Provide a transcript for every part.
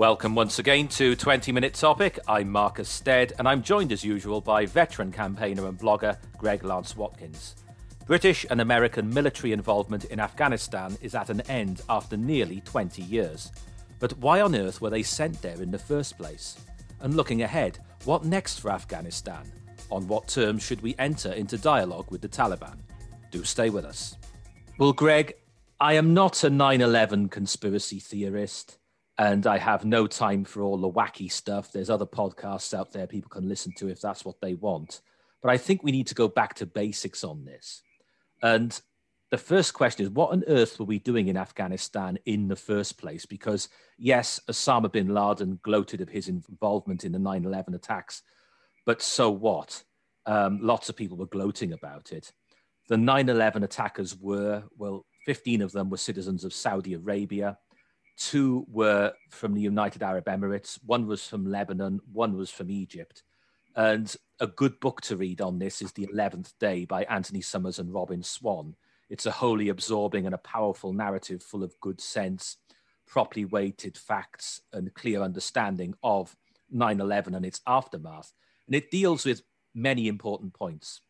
Welcome once again to 20 Minute Topic. I'm Marcus Stead, and I'm joined as usual by veteran campaigner and blogger Greg Lance Watkins. British and American military involvement in Afghanistan is at an end after nearly 20 years. But why on earth were they sent there in the first place? And looking ahead, what next for Afghanistan? On what terms should we enter into dialogue with the Taliban? Do stay with us. Well, Greg, I am not a 9 11 conspiracy theorist and I have no time for all the wacky stuff. There's other podcasts out there people can listen to if that's what they want. But I think we need to go back to basics on this. And the first question is what on earth were we doing in Afghanistan in the first place? Because, yes, Osama bin Laden gloated of his involvement in the 9 11 attacks, but so what? Um, lots of people were gloating about it. The 9 11 attackers were, well, 15 of them were citizens of Saudi Arabia. Two were from the United Arab Emirates, one was from Lebanon, one was from Egypt. And a good book to read on this is The Eleventh Day by Anthony Summers and Robbyn Swan. It's a wholly absorbing and a powerful narrative full of good sense, properly weighted facts, and clear understanding of 9 11 and its aftermath. And it deals with many important points.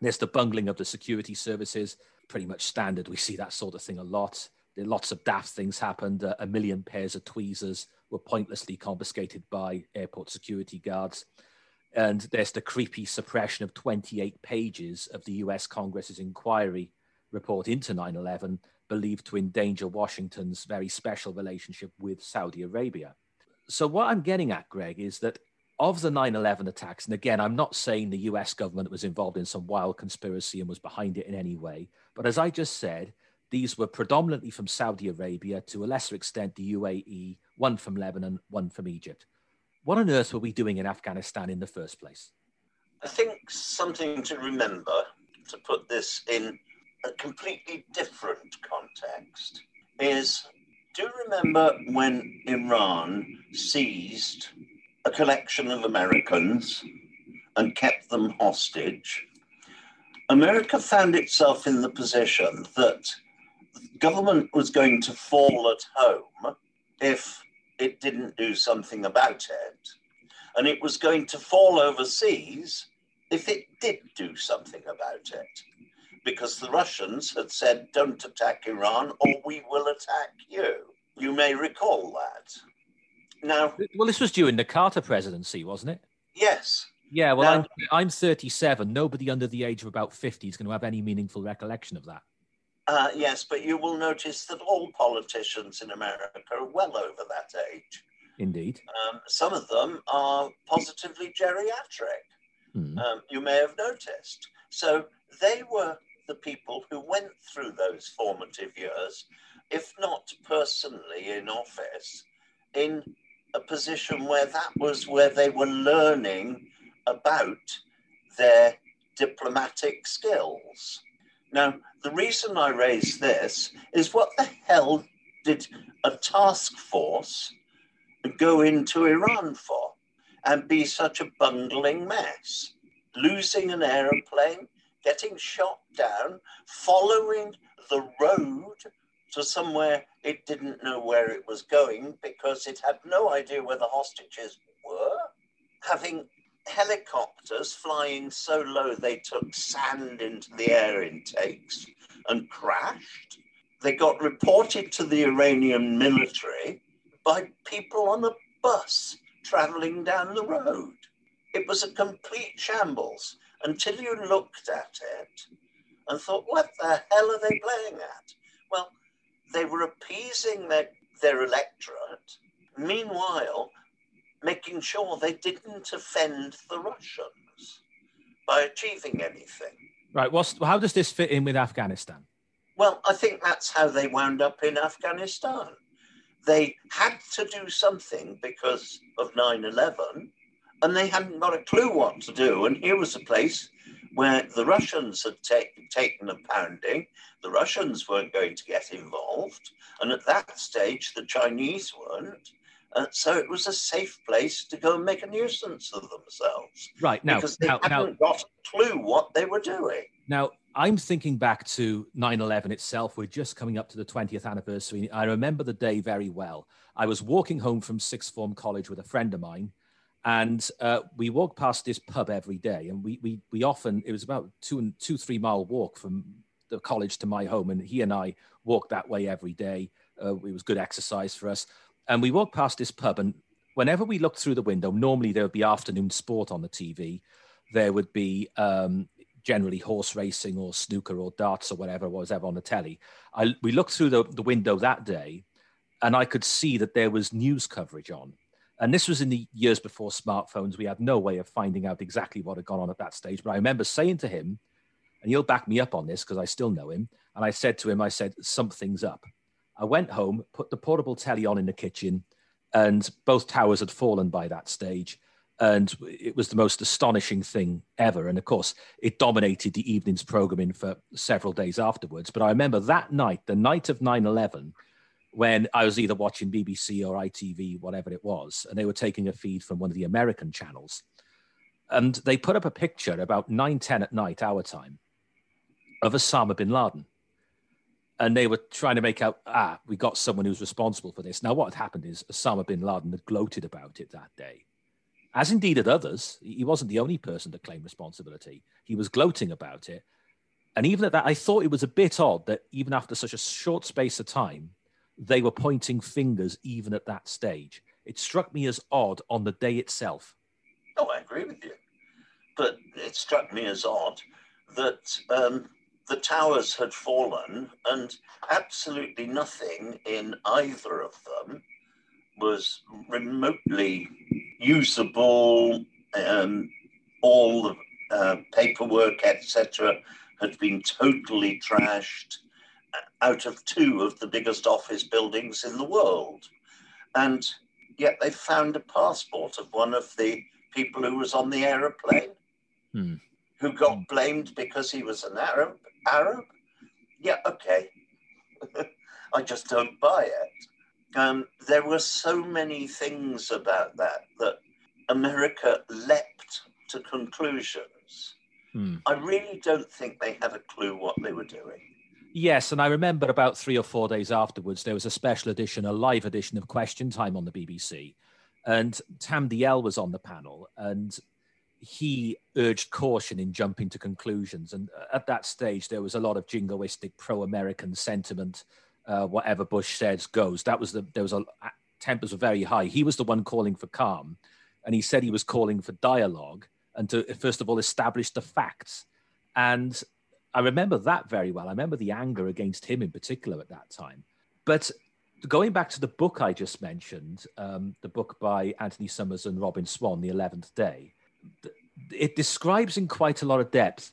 There's the bungling of the security services, pretty much standard. We see that sort of thing a lot lots of daft things happened. Uh, a million pairs of tweezers were pointlessly confiscated by airport security guards. And there's the creepy suppression of 28 pages of the US Congress's inquiry report into 9 11, believed to endanger Washington's very special relationship with Saudi Arabia. So, what I'm getting at, Greg, is that of the 9 11 attacks, and again, I'm not saying the US government was involved in some wild conspiracy and was behind it in any way, but as I just said, these were predominantly from Saudi Arabia, to a lesser extent, the UAE, one from Lebanon, one from Egypt. What on earth were we doing in Afghanistan in the first place? I think something to remember to put this in a completely different context is do you remember when Iran seized a collection of Americans and kept them hostage? America found itself in the position that government was going to fall at home if it didn't do something about it. And it was going to fall overseas if it did do something about it. Because the Russians had said, don't attack Iran or we will attack you. You may recall that. Now, well, this was during the Carter presidency, wasn't it? Yes. Yeah, well, now, I'm, I'm 37. Nobody under the age of about 50 is going to have any meaningful recollection of that. Uh, yes, but you will notice that all politicians in America are well over that age. Indeed. Um, some of them are positively geriatric. Mm. Um, you may have noticed. So they were the people who went through those formative years, if not personally in office, in a position where that was where they were learning about their diplomatic skills. Now, the reason I raise this is what the hell did a task force go into Iran for and be such a bungling mess? Losing an aeroplane, getting shot down, following the road to somewhere it didn't know where it was going because it had no idea where the hostages were, having helicopters flying so low they took sand into the air intakes and crashed. They got reported to the Iranian military by people on a bus traveling down the road. It was a complete shambles until you looked at it and thought, what the hell are they playing at? Well, they were appeasing their, their electorate. Meanwhile, making sure they didn't offend the Russians by achieving anything. Right. What's, how does this fit in with Afghanistan? Well, I think that's how they wound up in Afghanistan. They had to do something because of 9 11, and they hadn't got a clue what to do. And here was a place where the Russians had take, taken a pounding. The Russians weren't going to get involved. And at that stage, the Chinese weren't. Uh, so it was a safe place to go and make a nuisance of themselves. Right now, because they now, hadn't now, got a clue what they were doing. Now, I'm thinking back to 9 11 itself. We're just coming up to the 20th anniversary. I remember the day very well. I was walking home from sixth form college with a friend of mine, and uh, we walked past this pub every day. And we, we, we often, it was about two and two, three mile walk from the college to my home. And he and I walked that way every day. Uh, it was good exercise for us. And we walked past this pub, and whenever we looked through the window, normally there would be afternoon sport on the TV. There would be um, generally horse racing or snooker or darts or whatever was ever on the telly. I, we looked through the, the window that day and I could see that there was news coverage on. And this was in the years before smartphones. We had no way of finding out exactly what had gone on at that stage. But I remember saying to him, and he'll back me up on this because I still know him. And I said to him, I said, something's up. I went home, put the portable telly on in the kitchen, and both towers had fallen by that stage and it was the most astonishing thing ever. And of course, it dominated the evening's programming for several days afterwards. But I remember that night, the night of 9 11, when I was either watching BBC or ITV, whatever it was, and they were taking a feed from one of the American channels. And they put up a picture about 9 10 at night, our time, of Osama bin Laden. And they were trying to make out, ah, we got someone who's responsible for this. Now, what had happened is Osama bin Laden had gloated about it that day as indeed had others. He wasn't the only person to claim responsibility. He was gloating about it. And even at that, I thought it was a bit odd that even after such a short space of time, they were pointing fingers even at that stage. It struck me as odd on the day itself. Oh, I agree with you. But it struck me as odd that um, the towers had fallen and absolutely nothing in either of them was remotely usable. Um, all the uh, paperwork, etc., had been totally trashed out of two of the biggest office buildings in the world. And yet they found a passport of one of the people who was on the aeroplane hmm. Who got hmm. blamed because he was an Arab. Arab? Yeah, okay. I just don't buy it um, there were so many things about that that America leapt to conclusions. Hmm. I really don't think they had a clue what they were doing. Yes, and I remember about three or four days afterwards, there was a special edition, a live edition of Question Time on the BBC. And Tam Dalyell was on the panel, and he urged caution in jumping to conclusions. And at that stage, there was a lot of jingoistic pro American sentiment uh, whatever Bush says goes. That was the there was a tempers were very high. He was the one calling for calm, and he said he was calling for dialogue and to first of all establish the facts. And I remember that very well. I remember the anger against him in particular at that time. But going back to the book I just mentioned, um, the book by Anthony Summers and Robbyn Swan, The Eleventh Day, it describes in quite a lot of depth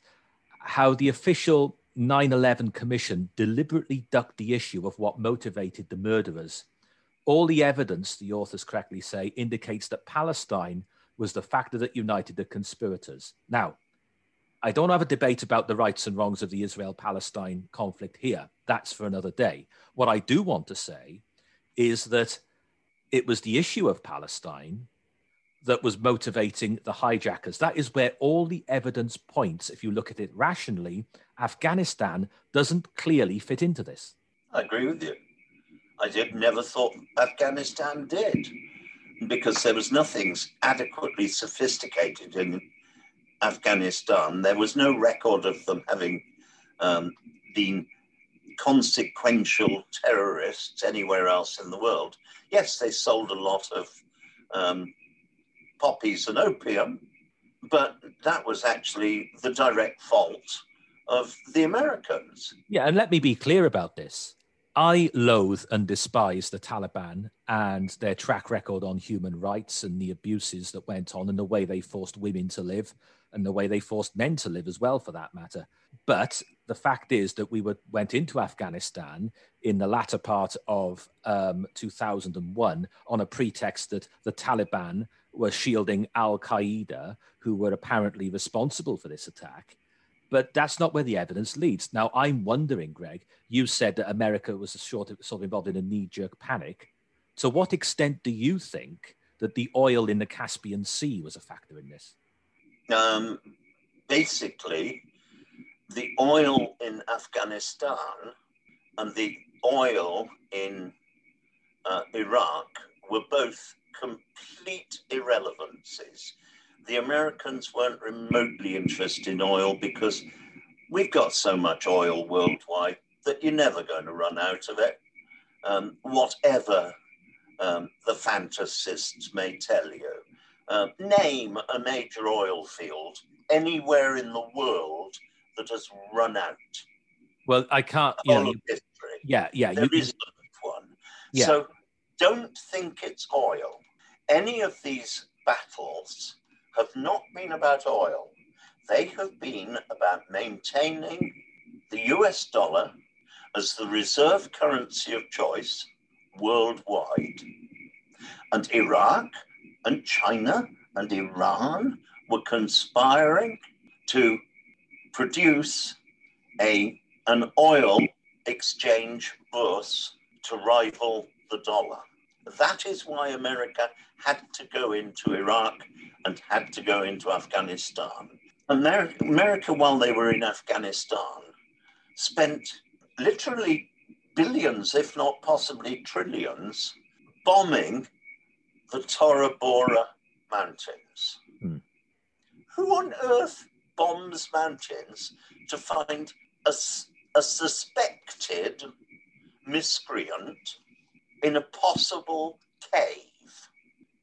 how the official 9 11 Commission deliberately ducked the issue of what motivated the murderers. All the evidence, the authors correctly say, indicates that Palestine was the factor that united the conspirators. Now, I don't have a debate about the rights and wrongs of the Israel Palestine conflict here. That's for another day. What I do want to say is that it was the issue of Palestine that was motivating the hijackers. That is where all the evidence points, if you look at it rationally, Afghanistan doesn't clearly fit into this. I agree with you. I did never thought Afghanistan did because there was nothing adequately sophisticated in Afghanistan. There was no record of them having um, been consequential terrorists anywhere else in the world. Yes, they sold a lot of um, poppies and opium, but that was actually the direct fault of the Americans. Yeah, and let me be clear about this. I loathe and despise the Taliban and their track record on human rights and the abuses that went on and the way they forced women to live and the way they forced men to live as well, for that matter. But the fact is that we were, went into Afghanistan in the latter part of um, 2001 on a pretext that the Taliban were shielding Al Qaeda, who were apparently responsible for this attack. But that's not where the evidence leads. Now, I'm wondering, Greg, you said that America was sort of, sort of involved in a knee jerk panic. To what extent do you think that the oil in the Caspian Sea was a factor in this? Um, basically, the oil in Afghanistan and the oil in uh, Iraq were both complete irrelevancies. The Americans weren't remotely interested in oil because we've got so much oil worldwide that you're never going to run out of it, um, whatever um, the fantasists may tell you. Uh, name a major oil field anywhere in the world that has run out. Well, I can't. You know, yeah, yeah. There you, isn't one. Yeah. So don't think it's oil. Any of these battles have not been about oil. They have been about maintaining the US dollar as the reserve currency of choice worldwide. And Iraq and China and Iran were conspiring to produce a, an oil exchange bourse to rival the dollar. That is why America had to go into Iraq and had to go into Afghanistan. America, America while they were in Afghanistan, spent literally billions, if not possibly trillions, bombing the Tora Bora mountains. Hmm. Who on earth bombs mountains to find a, a suspected miscreant in a possible cave?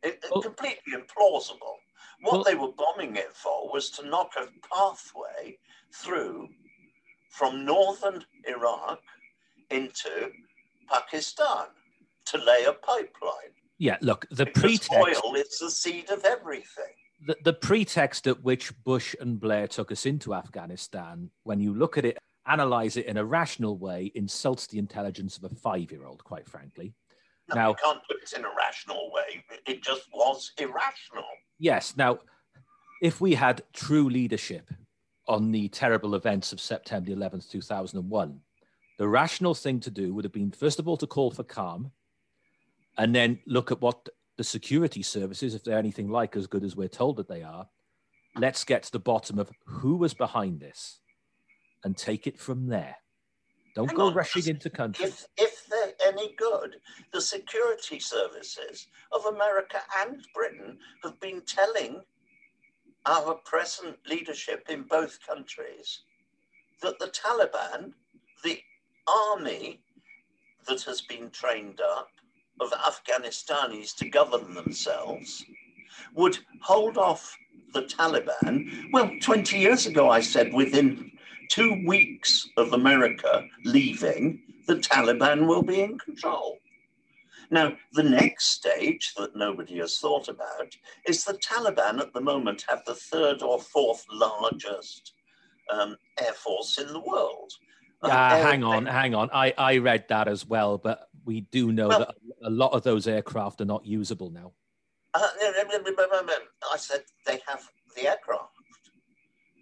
It. Completely implausible. What well, they were bombing it for was to knock a pathway through from northern Iraq into Pakistan to lay a pipeline. Yeah, look, the because pretext. Oil is the seed of everything. The, the pretext at which Bush and Blair took us into Afghanistan, when you look at it, analyze it in a rational way, insults the intelligence of a five year old, quite frankly. No, now, you can't do it in a rational way. It just was irrational. Yes. Now, if we had true leadership on the terrible events of September 11th, 2001, the rational thing to do would have been, first of all, to call for calm and then look at what the security services, if they're anything like as good as we're told that they are, let's get to the bottom of who was behind this and take it from there. Don't Hang go on, rushing into countries. If, if they're any good, the security services of America and Britain have been telling our present leadership in both countries that the Taliban, the army that has been trained up of Afghanistanis to govern themselves, would hold off the Taliban. Well, 20 years ago, I said within two weeks of America leaving, the Taliban will be in control. Now, the next stage that nobody has thought about is the Taliban at the moment have the third or fourth largest um, air force in the world. Uh, hang on, hang on. I, I read that as well, but we do know well, that a lot of those aircraft are not usable now. Uh, I said they have the aircraft.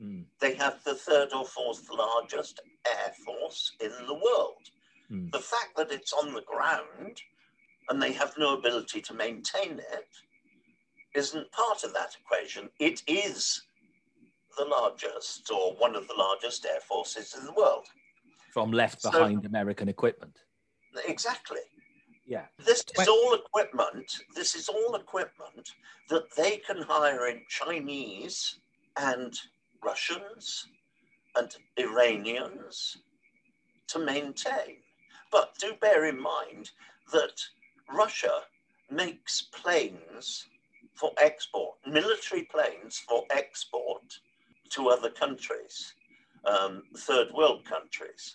Mm. They have the third or fourth largest air force in the world. Mm. The fact that it's on the ground and they have no ability to maintain it isn't part of that equation. It is the largest or one of the largest air forces in the world. From left behind so, American equipment. Exactly. Yeah. This is all equipment. This is all equipment that they can hire in Chinese and Russians and Iranians to maintain. But do bear in mind that Russia makes planes for export, military planes for export to other countries, um, third world countries.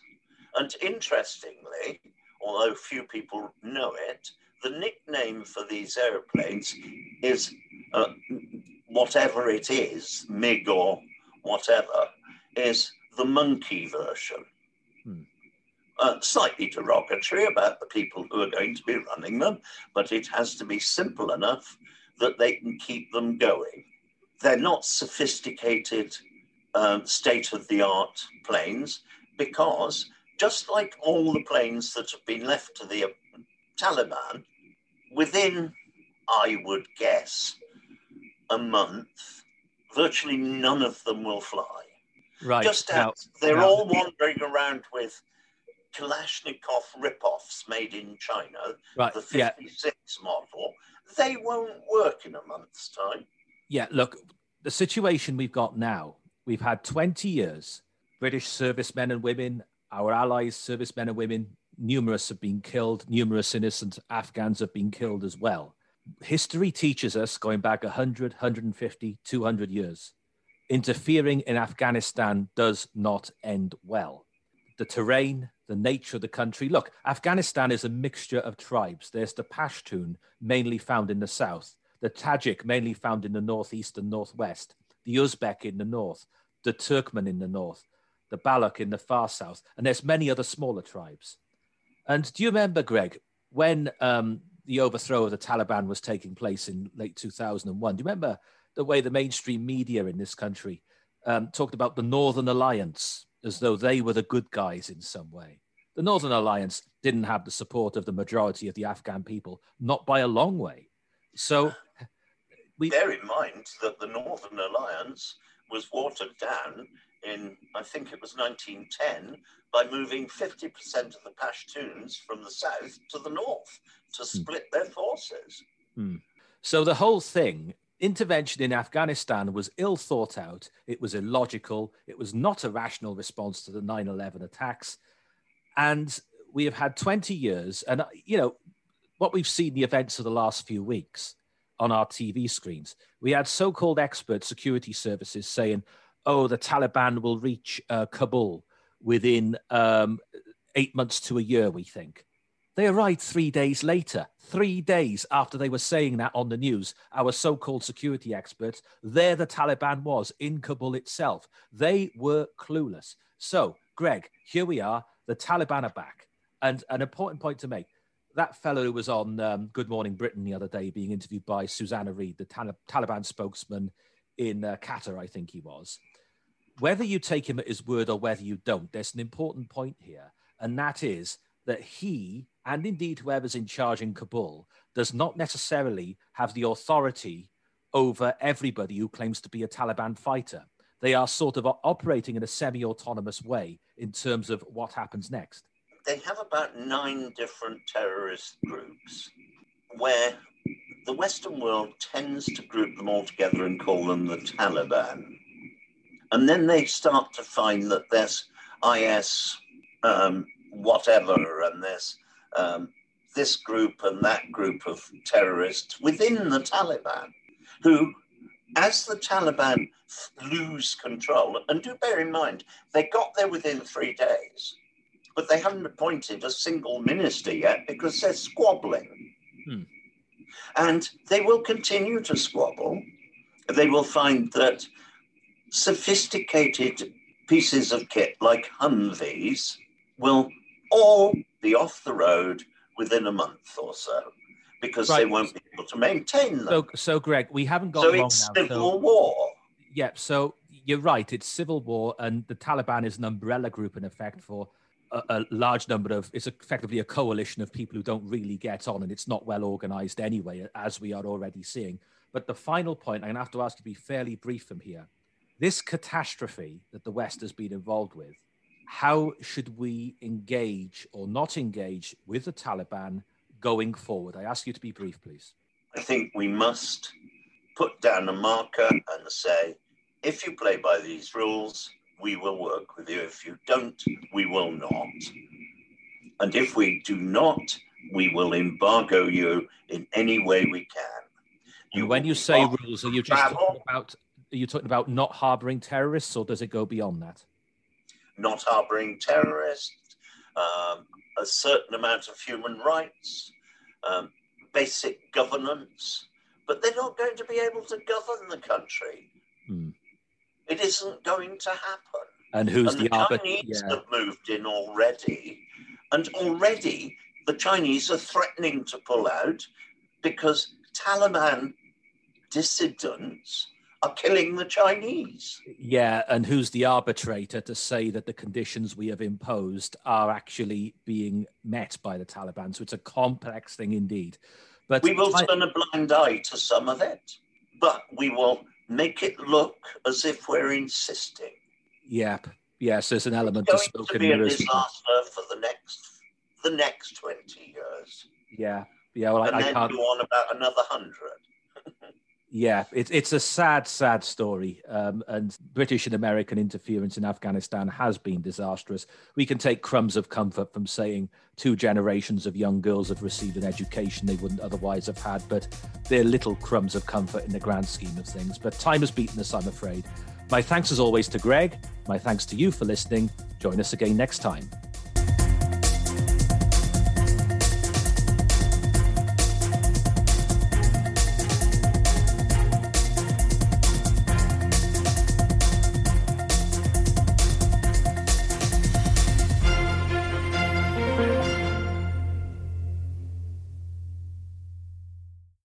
And interestingly, although few people know it, the nickname for these aeroplanes is uh, whatever it is, MiG or whatever, is the monkey version uh, slightly derogatory about the people who are going to be running them, but it has to be simple enough that they can keep them going. They're not sophisticated, um, state of the art planes because, just like all the planes that have been left to the Taliban, within, I would guess, a month, virtually none of them will fly. Right. Just as now, they're now, all wandering around with Kalashnikov rip-offs made in China, right. the 56 yeah. model. They won't work in a month's time. Yeah, look, the situation we've got now, we've had 20 years. British servicemen and women, our allies, servicemen and women, numerous have been killed. Numerous innocent Afghans have been killed as well. History teaches us, going back 100, 150, 200 years, interfering in Afghanistan does not end well. The terrain, the nature of the country. Look, Afghanistan is a mixture of tribes. There's the Pashtun, mainly found in the south, the Tajik, mainly found in the northeast and northwest, the Uzbek in the north, the Turkmen in the north, the Baloch in the far south, and there's many other smaller tribes. And do you remember, Greg, when um, the overthrow of the Taliban was taking place in late 2001? Do you remember the way the mainstream media in this country um, talked about the Northern Alliance as though they were the good guys in some way? The Northern Alliance didn't have the support of the majority of the Afghan people, not by a long way. So, we bear in mind that the Northern Alliance was watered down in, I think it was 1910, by moving 50% of the Pashtuns from the south to the north to hmm. split their forces. Hmm. So the whole thing, intervention in Afghanistan was ill thought out, it was illogical, it was not a rational response to the 9 11 attacks. And we have had 20 years, and you know, what we've seen the events of the last few weeks on our TV screens, we had so called expert security services saying, oh, the Taliban will reach uh, Kabul within um, eight months to a year, we think. They arrived three days later, three days after they were saying that on the news. Our so called security experts, there the Taliban was in Kabul itself. They were clueless. So, Greg, here we are. The Taliban are back. And an important point to make that fellow who was on um, Good Morning Britain the other day being interviewed by Susanna Reid, the Taliban spokesman in uh, Qatar, I think he was whether you take him at his word or whether you don't, there's an important point here, and that is that he, and indeed whoever's in charge in Kabul, does not necessarily have the authority over everybody who claims to be a Taliban fighter. They are sort of operating in a semi autonomous way in terms of what happens next. They have about nine different terrorist groups where the Western world tends to group them all together and call them the Taliban. And then they start to find that there's IS um, whatever and there's um, this group and that group of terrorists within the Taliban who, as the Taliban lose control, and do bear in mind, they got there within three days, but they haven't appointed a single minister yet because they're squabbling. Hmm. And they will continue to squabble. They will find that sophisticated pieces of kit like Humvees will all be off the road within a month or so because right. they won't be able to maintain them. So, so Greg, we haven't got so long it's now. Civil so, war. Yeah, so you're right. It's civil war, and the Taliban is an umbrella group in effect for a, a, large number of. It's effectively a coalition of people who don't really get on, and it's not well organized anyway, as we are already seeing. But the final point, I'm going to have to ask you to be fairly brief from here this catastrophe that the West has been involved with, how should we engage or not engage with the Taliban going forward? I ask you to be brief, please. I think we must put down a marker and say, if you play by these rules, we will work with you. If you don't, we will not. And if we do not, we will embargo you in any way we can. You when you say rules, are you just talking about are you talking about not harboring terrorists, or does it go beyond that? Not harboring terrorists, um, a certain amount of human rights, um, basic governance, but they're not going to be able to govern the country. Hmm. It isn't going to happen. And who's and the, the Chinese yeah. have moved in already, and already the Chinese are threatening to pull out because Taliban dissidents are killing the Chinese. Yeah, and who's the arbitrator to say that the conditions we have imposed are actually being met by the Taliban? So it's a complex thing indeed. But we will I... turn a blind eye to some of it, but we will make it look as if we're insisting. Yep. Yes, there's an element it's going of smoke to be a disaster for the next the next twenty years. Yeah, yeah. Well, and I, then I can't. go on about another hundred. Yeah, it's it's a sad, sad story, um, and British and American interference in Afghanistan has been disastrous. We can take crumbs of comfort from saying two generations of young girls have received an education they wouldn't otherwise have had, but they're little crumbs of comfort in the grand scheme of things. But time has beaten us, I'm afraid. My thanks as always to Greg. My thanks to you for listening. Join us again next time.